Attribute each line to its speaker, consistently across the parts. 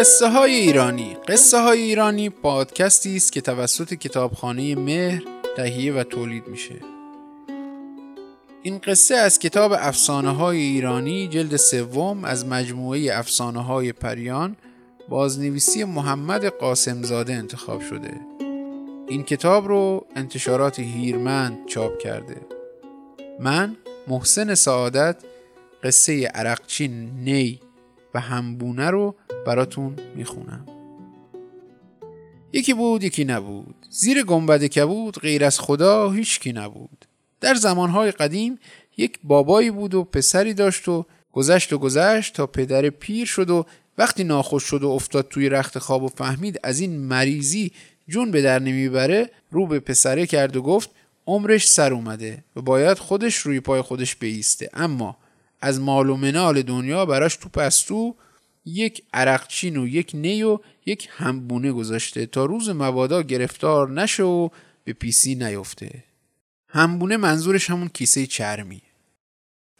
Speaker 1: قصه های ایرانی. قصه های ایرانی پادکستی است که توسط کتابخانه مهر تهیه و تولید میشه. این قصه از کتاب افسانه های ایرانی جلد سوم از مجموعه افسانه های پریان بازنویسی محمد قاسمزاده انتخاب شده. این کتاب رو انتشارات هیرمند چاپ کرده. من محسن سعادت قصه عرقچین نی و همبونه رو براتون می‌خونم. یکی بود یکی نبود. زیر گنبد کبود غیر از خدا هیچکی نبود. در زمانهای قدیم یک بابایی بود و پسری داشت و گذشت و گذشت تا پدر پیر شد و وقتی ناخوش شد و افتاد توی رخت خواب و فهمید از این مریضی جون به در نمی‌بره رو به پسره کرد و گفت عمرش سر اومده و باید خودش روی پای خودش بیسته. اما از مال و منال دنیا براش تو پستو یک عرقچین و یک نی و یک همبونه گذاشته تا روز مبادا گرفتار نشه و به پیسی نیفته. همبونه منظورش همون کیسه چرمی.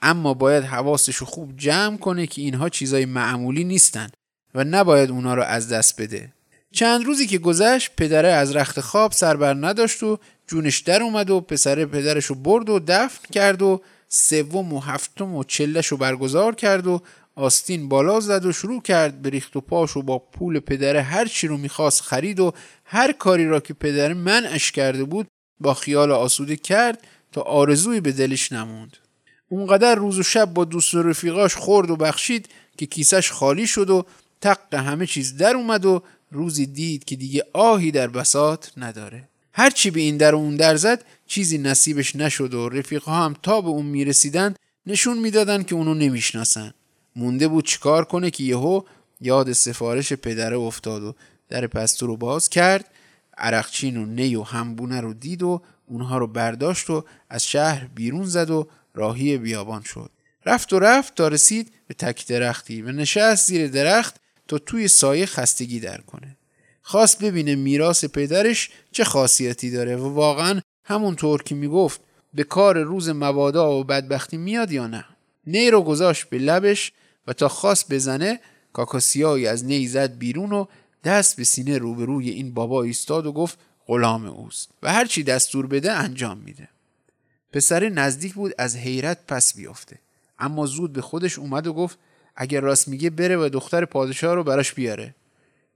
Speaker 1: اما باید حواسش رو خوب جمع کنه که اینها چیزای معمولی نیستن و نباید اونا رو از دست بده. چند روزی که گذشت پدره از رخت خواب سربر نداشت و جونش در اومد و پسر پدرش رو برد و دفن کرد و سوم و هفتم و چلش رو برگزار کرد و آستین بالا زد و شروع کرد به ریخت و پاش و با پول پدره هر چی رو می‌خواست خرید و هر کاری را که پدر منعش کرده بود با خیال آسوده کرد تا آرزوی به دلش نموند. اونقدر روز و شب با دوست و رفیقاش خورد و بخشید که کیسش خالی شد و تق همه چیز در اومد و روزی دید که دیگه آهی در بسات نداره. هرچی به این در و اون در زد چیزی نصیبش نشد و رفیقها هم تا به اون می‌رسیدن نشون می‌دادن که اونو نمی‌شناسن مونده بود چیکار کنه که یهو یاد سفارش پدره افتاد و در پستو رو باز کرد. عرقچین و نی و همبونه رو دید و اونها رو برداشت و از شهر بیرون زد و راهی بیابان شد. رفت و رفت تا رسید به تک درختی و نشست زیر درخت تا توی سایه خستگی در کنه. خواست ببینه میراث پدرش چه خاصیتی داره و واقعا همونطور که می‌گفت به کار روز مبادا و بدبختی میاد یا نه؟ نی رو گذاشت به لبش و تا خواست بزنه کاکاسیایی از نی زد بیرون و دست به سینه روبروی این بابا ایستاد و گفت غلام اوست و هرچی دستور بده انجام میده. پسر نزدیک بود از حیرت پس بیافته. اما زود به خودش اومد و گفت اگر راست میگه بره و دختر پادشاه رو براش بیاره.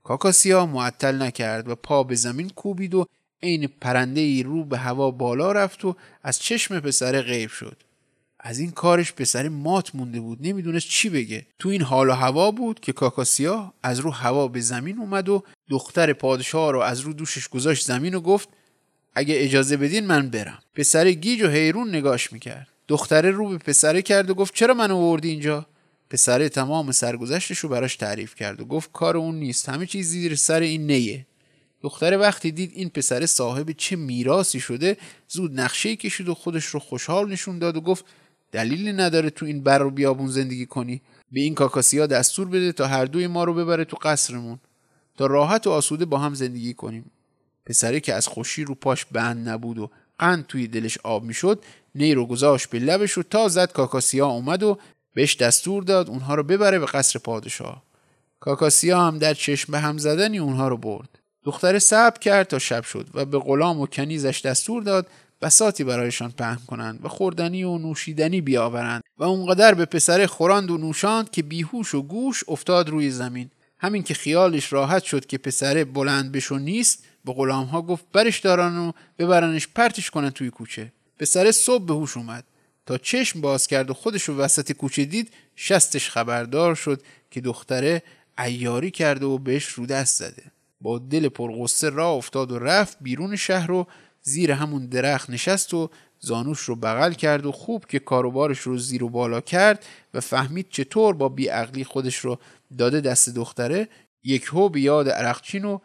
Speaker 1: کاکاسیا معطل نکرد و پا به زمین کوبید و عین پرنده ای رو به هوا بالا رفت و از چشم پسر غیب شد. از این کارش پسر مات مونده بود. نمی‌دونست چی بگه. تو این حال و هوا بود که کاکاسیا از رو هوا به زمین اومد و دختر پادشاه رو از رو دوشش گذاشت زمین و گفت اگه اجازه بدین من برم. پسر گیج و حیرون نگاش می‌کرد. دختره رو به پسره کرد و گفت چرا من آوردی اینجا؟ پسره تمام سرگذشتش رو براش تعریف کرد و گفت کار اون نیست. همه چیز زیر سر این نیه. دختره وقتی دید این پسر صاحب چه میراسی شده زود نقشه کشید و خودش رو خوشحال نشون داد و گفت دلیلی نداره تو این بر و بیابون زندگی کنی. به این کاکاسیا دستور بده تا هر دوی ما رو ببره تو قصرمون. تا راحت و آسوده با هم زندگی کنیم. پسره که از خوشی رو پاش بند نبود و قند توی دلش آب می‌شد نی رو گذاشت به لبش و تا زد کاکاسیا اومد و بهش دستور داد اونها رو ببره به قصر پادشاه. کاکاسیا هم در چشم به هم زدنی اونها رو برد. دختره صبر کرد تا شب شد و به غلام و کنیزش دستور داد بساتی برایشان پهن کنند و خوردنی و نوشیدنی بیاورند و اونقدر به پسر خوراند و نوشاند که بیهوش و گوش افتاد روی زمین. همین که خیالش راحت شد که پسره بلند بشو نیست به غلام ها گفت برش دارن و ببرنش پرتش کنن توی کوچه. پسره صبح به هوش اومد. تا چشم باز کرد و خودش رو وسط کوچه دید شستش خبردار شد که دختره ایاری کرده و بهش رو دست زده. با دل پرغصه راه افتاد و رفت بیرون شهر و زیر همون درخت نشست و زانوش رو بغل کرد و خوب که کاروبارش رو زیر و بالا کرد و فهمید چطور با بیعقلی خودش رو داده دست دختره یک هو به یاد عرقچین و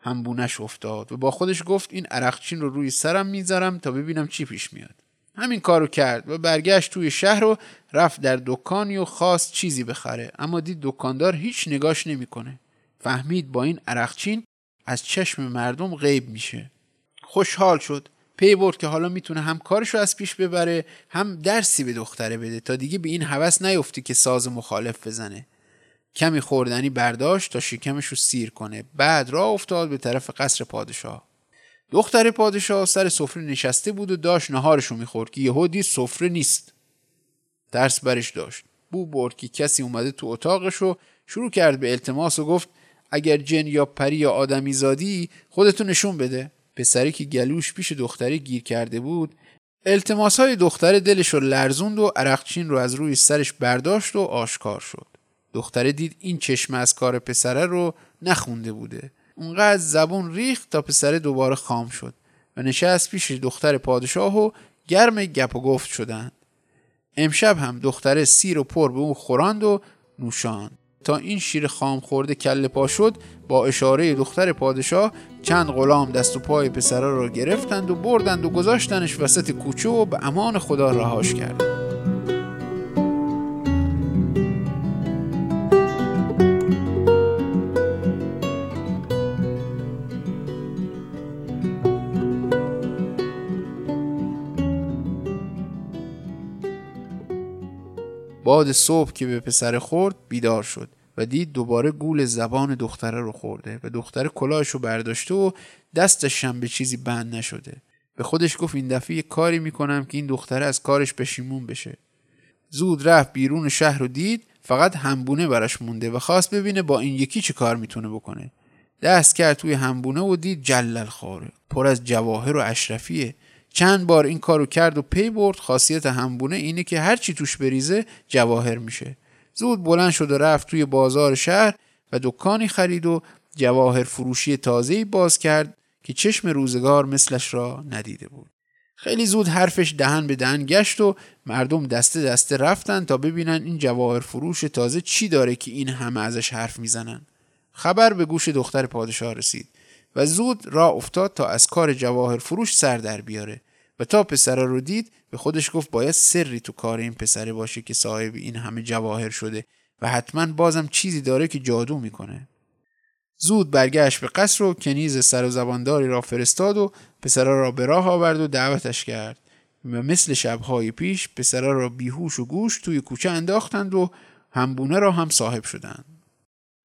Speaker 1: همبونش افتاد و با خودش گفت این عرقچین رو روی سرم می‌ذارم تا ببینم چی پیش میاد. همین کارو کرد و برگشت توی شهر و رفت در دکانی و خواست چیزی بخره اما دید دکاندار هیچ نگاش نمی‌کنه. فهمید با این عرقچین از چشم مردم غیب میشه. خوشحال شد. پی برد که حالا می‌تونه هم کارش رو از پیش ببره هم درسی به دختره بده تا دیگه به این هوس نیفتی که ساز مخالف بزنه. کمی خوردنی برداشت تا شکمش رو سیر کنه. بعد راه افتاد به طرف قصر پادشاه. دختر پادشاه سر سفره نشسته بود و داشت نهارش رو می‌خورد که یهو دید سفره نیست. ترس برش داشت. بو برد که کسی اومده تو اتاقش و شروع کرد به التماس و گفت اگر جن یا پری یا آدمی زادی خودتو نشون بده. پسری که گلوش پیش دختری گیر کرده بود التماس های دختر دلش رو لرزوند و عرقچین رو از روی سرش برداشت و آشکار شد. دختره دید این چشم از کار پسره رو نخونده بوده. اونقدر زبون ریخت تا پسره دوباره خام شد و نشست پیش دختر پادشاه و گرم گپ و گفت شدند. امشب هم دختره سیر و پر به او خوراند و نوشاند. تا این شیر خام خورده کله پا شد با اشاره دختر پادشاه چند غلام دست و پای پسرا را گرفتند و بردند و گذاشتنش وسط کوچه و به امان خدا رهاش کردند. باد صبح که به پسر خورد بیدار شد و دید دوباره گول زبان دختره رو خورده و دختره کلاهش رو برداشته و دستش هم به چیزی بند نشده. به خودش گفت این دفعه کاری می‌کنم که این دختره از کارش پشیمون بشه. زود رفت بیرون شهر رو دید فقط همبونه براش مونده و خواست ببینه با این یکی چه کار می‌تونه بکنه. دست کرد توی همبونه و دید جلل خاره پر از جواهر و اشرفیه. چند بار این کارو کرد و پی برد. خاصیت همبونه اینه که هر چی توش بریزه جواهر میشه. زود بلند شد و رفت توی بازار شهر و دکانی خرید و جواهر فروشی تازه‌ای باز کرد که چشم روزگار مثلش را ندیده بود. خیلی زود حرفش دهن به دهن گشت و مردم دسته دسته رفتن تا ببینن این جواهر فروش تازه چی داره که این همه ازش حرف می‌زنن. خبر به گوش دختر پادشاه رسید و زود را افتاد تا از کار جواهر فروش سر در بیاره. و تا پسره رو دید به خودش گفت باید سری تو کار این پسره باشه که صاحب این همه جواهر شده و حتما بازم چیزی داره که جادو می‌کنه. زود برگشت به قصر و کنیز سر و زبانداری را فرستاد و پسره را به راه آورد و دعوتش کرد. و مثل شبهای پیش پسره را بیهوش و گوش توی کوچه انداختند و همبونه را هم صاحب شدند.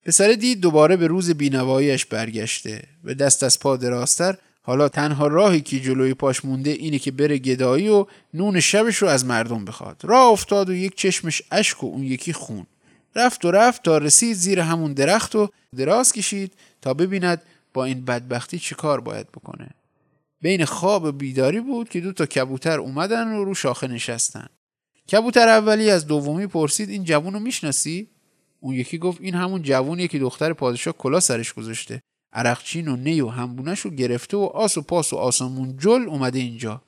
Speaker 1: پسره دید دوباره به روز بینواییش برگشته و دست از پا دراستر حالا تنها راهی که جلوی پاش مونده اینه که بره گدایی و نون شبش رو از مردم بخواد. راه افتاد و یک چشمش اشک و اون یکی خون. رفت و رفت تا رسید زیر همون درخت و دراز کشید تا ببیند با این بدبختی چه کار باید بکنه. بین خواب و بیداری بود که دو تا کبوتر اومدن و رو شاخه نشستن. کبوتر اولی از دومی پرسید این جوون رو می‌شناسی؟ اون یکی گفت این همون جوونیه که دختر پادشاه کلا سرش گذاشته. عرقچین و نی و همبونش رو گرفته و آس و پاس و آسمون جل اومده اینجا.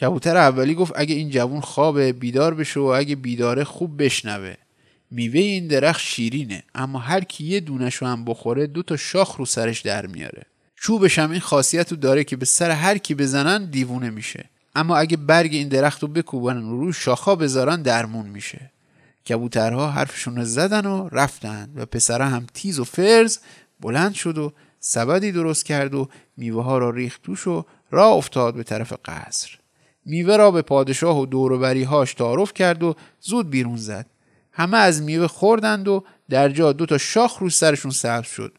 Speaker 1: کبوتر اولی گفت اگه این جوون خوابه بیدار بشه و اگه بیداره خوب بشنوه. میوه این درخت شیرینه اما هر کی یه دونش رو هم بخوره دو تا شاخ رو سرش در میاره. چوبش هم این خاصیت رو داره که به سر هر کی بزنن دیوونه میشه. اما اگه برگ این درخت رو بکوبن و روی شاخا بذارن درمون میشه. کبوترها حرفشون رو زدن و رفتن و پسره هم تیز و فرز بلند شد و سبدی درست کرد و میوه ها را ریخت توش و راه افتاد به طرف قصر. میوه را به پادشاه و دوروبری هاش تعارف کرد و زود بیرون زد. همه از میوه خوردند و در جا دو تا شاخ رو سرشون سبز شد.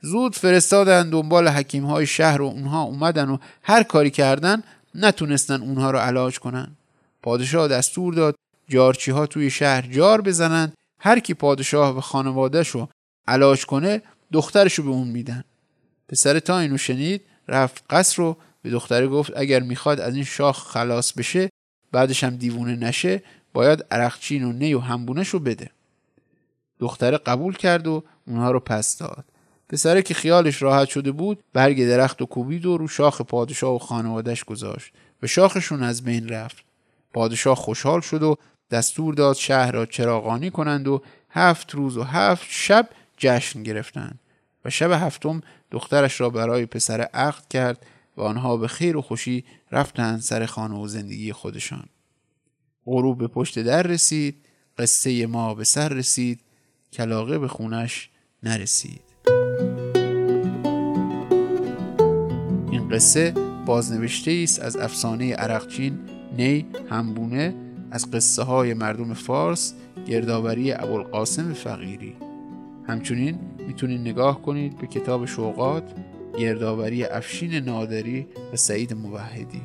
Speaker 1: زود فرستادن دنبال حکیم های شهر و اونها اومدن و هر کاری کردن نتونستن اونها رو علاج کنن. پادشاه دستور داد جارچی ها توی شهر جار بزنند هر کی پادشاه و خانوادهش رو علاج کنه دخترشو به اون میدن. پسر تا اینو شنید رفت قصر رو به دختره گفت اگر می‌خواد از این شاخ خلاص بشه بعدش هم دیوونه نشه باید عرقچین و نی و همبونش رو بده. دختره قبول کرد و اونها رو پس داد. پسره که خیالش راحت شده بود برگ درخت و کوبید و رو شاخ پادشاه و خانوادش گذاشت و شاخشون از بین رفت. پادشاه خوشحال شد و دستور داد شهر را چراغانی کنند و هفت روز و هفت شب جشن گرفتند و شب هفتم دخترش را برای پسر عقد کرد و آنها به خیر و خوشی رفتند سر خانه و زندگی خودشان. غروب به پشت در رسید قصه ما به سر رسید کلاقه به خونش نرسید. این قصه بازنوشته است از افسانه عرقچین نی همبونه از قصه های مردم فارس گردآوری ابوالقاسم فقیری. همچنین می‌تونید نگاه کنید به کتاب شوقات گردآوری افشین نادری و سعید موحدی.